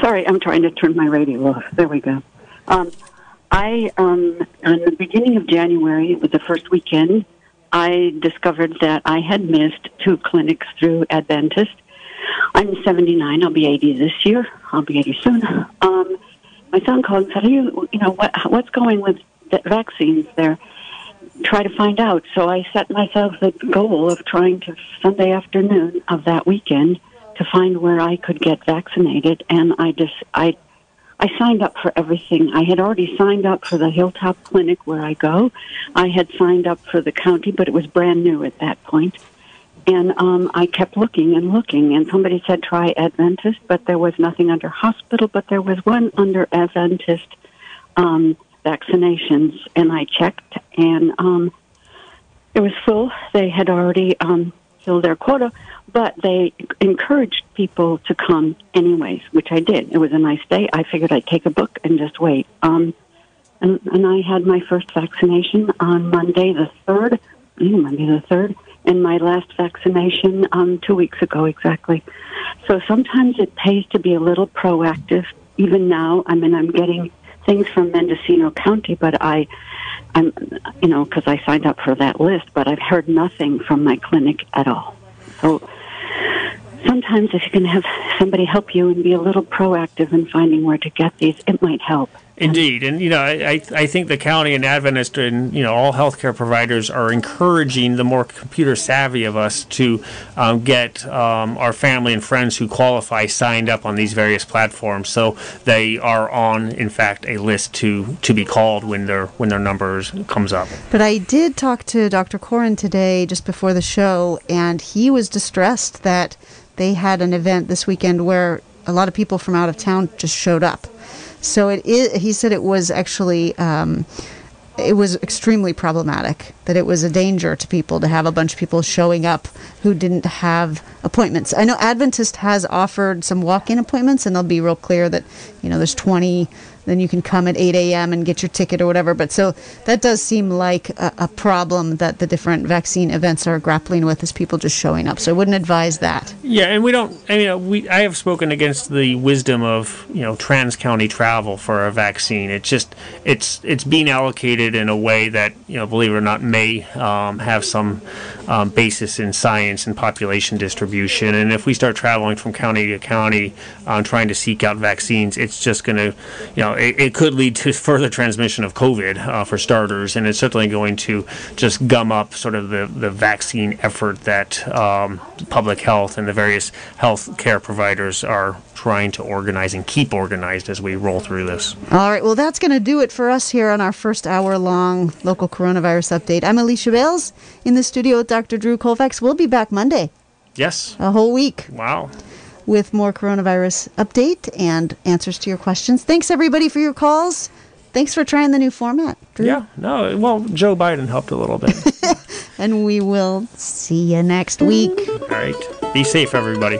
sorry, I'm trying to turn my radio off. There we go. Um, I um, in the beginning of January, it was the first weekend. I discovered that I had missed two clinics through Adventist. I'm 79. I'll be 80 this year. I'll be 80 soon. Um, my son called and said, "Are you, you know, what, what's going with the vaccines there?" Try to find out. So I set myself the goal of trying to Sunday afternoon of that weekend to find where I could get vaccinated, and I just I I signed up for everything. I had already signed up for the Hilltop Clinic where I go. I had signed up for the county, but it was brand new at that point. And um, I kept looking and looking, and somebody said try Adventist, but there was nothing under hospital, but there was one under Adventist um, vaccinations. And I checked, and um, it was full. They had already um, filled their quota, but they encouraged people to come anyways, which I did. It was a nice day. I figured I'd take a book and just wait. Um, and, and I had my first vaccination on Monday the 3rd, Monday the 3rd, and my last vaccination um, two weeks ago exactly. So sometimes it pays to be a little proactive. Even now, I mean, I'm getting things from Mendocino County, but I, I'm, you know, because I signed up for that list, but I've heard nothing from my clinic at all. So sometimes if you can have somebody help you and be a little proactive in finding where to get these, it might help. Indeed, and you know, I, I I think the county and Adventist and you know all healthcare providers are encouraging the more computer savvy of us to um, get um, our family and friends who qualify signed up on these various platforms, so they are on, in fact, a list to to be called when their when their numbers comes up. But I did talk to Dr. Coren today just before the show, and he was distressed that they had an event this weekend where a lot of people from out of town just showed up. So it is. He said it was actually. Um, it was extremely problematic that it was a danger to people to have a bunch of people showing up who didn't have appointments. I know Adventist has offered some walk-in appointments, and they'll be real clear that you know there's 20. Then you can come at 8 a.m. and get your ticket or whatever. But so that does seem like a, a problem that the different vaccine events are grappling with is people just showing up. So I wouldn't advise that. Yeah, and we don't. I mean, we I have spoken against the wisdom of you know trans county travel for a vaccine. It's just it's it's being allocated in a way that you know, believe it or not, may um, have some um, basis in science and population distribution. And if we start traveling from county to county, um, trying to seek out vaccines, it's just going to, you know, it, it could lead to further transmission of COVID uh, for starters, and it's certainly going to just gum up sort of the the vaccine effort that um, public health and the various health care providers are trying to organize and keep organized as we roll through this. All right, well, that's going to do it for us here on our first hour long local coronavirus update. I'm Alicia Bales in the studio with Dr. Drew Colfax. We'll be back Monday, Yes. a whole week, Wow. With more coronavirus update and answers to your questions. Thanks, everybody, for your calls. Thanks for trying the new format, Drew. Yeah. No. Well, Joe Biden helped a little bit. (laughs) and we will see you next week. All right. Be safe, everybody.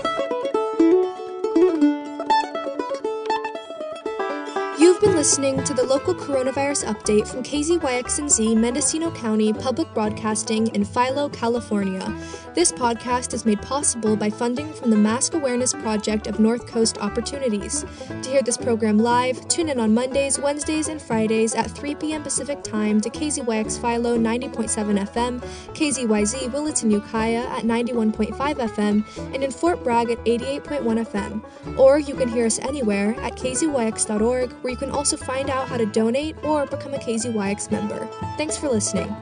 You've been listening to the local coronavirus update from KZYX&Z Mendocino County Public Broadcasting in Philo, California. This podcast is made possible by funding from the Mask Awareness Project of North Coast Opportunities. To hear this program live, tune in on Mondays, Wednesdays, and Fridays at 3 p.m. Pacific Time to KZYX Philo 90.7 FM, KZYZ Willits Ukiah at 91.5 FM, and in Fort Bragg at 88.1 FM. Or you can hear us anywhere at kzyx.org, where you can also find out how to donate or become a KZYX member. Thanks for listening.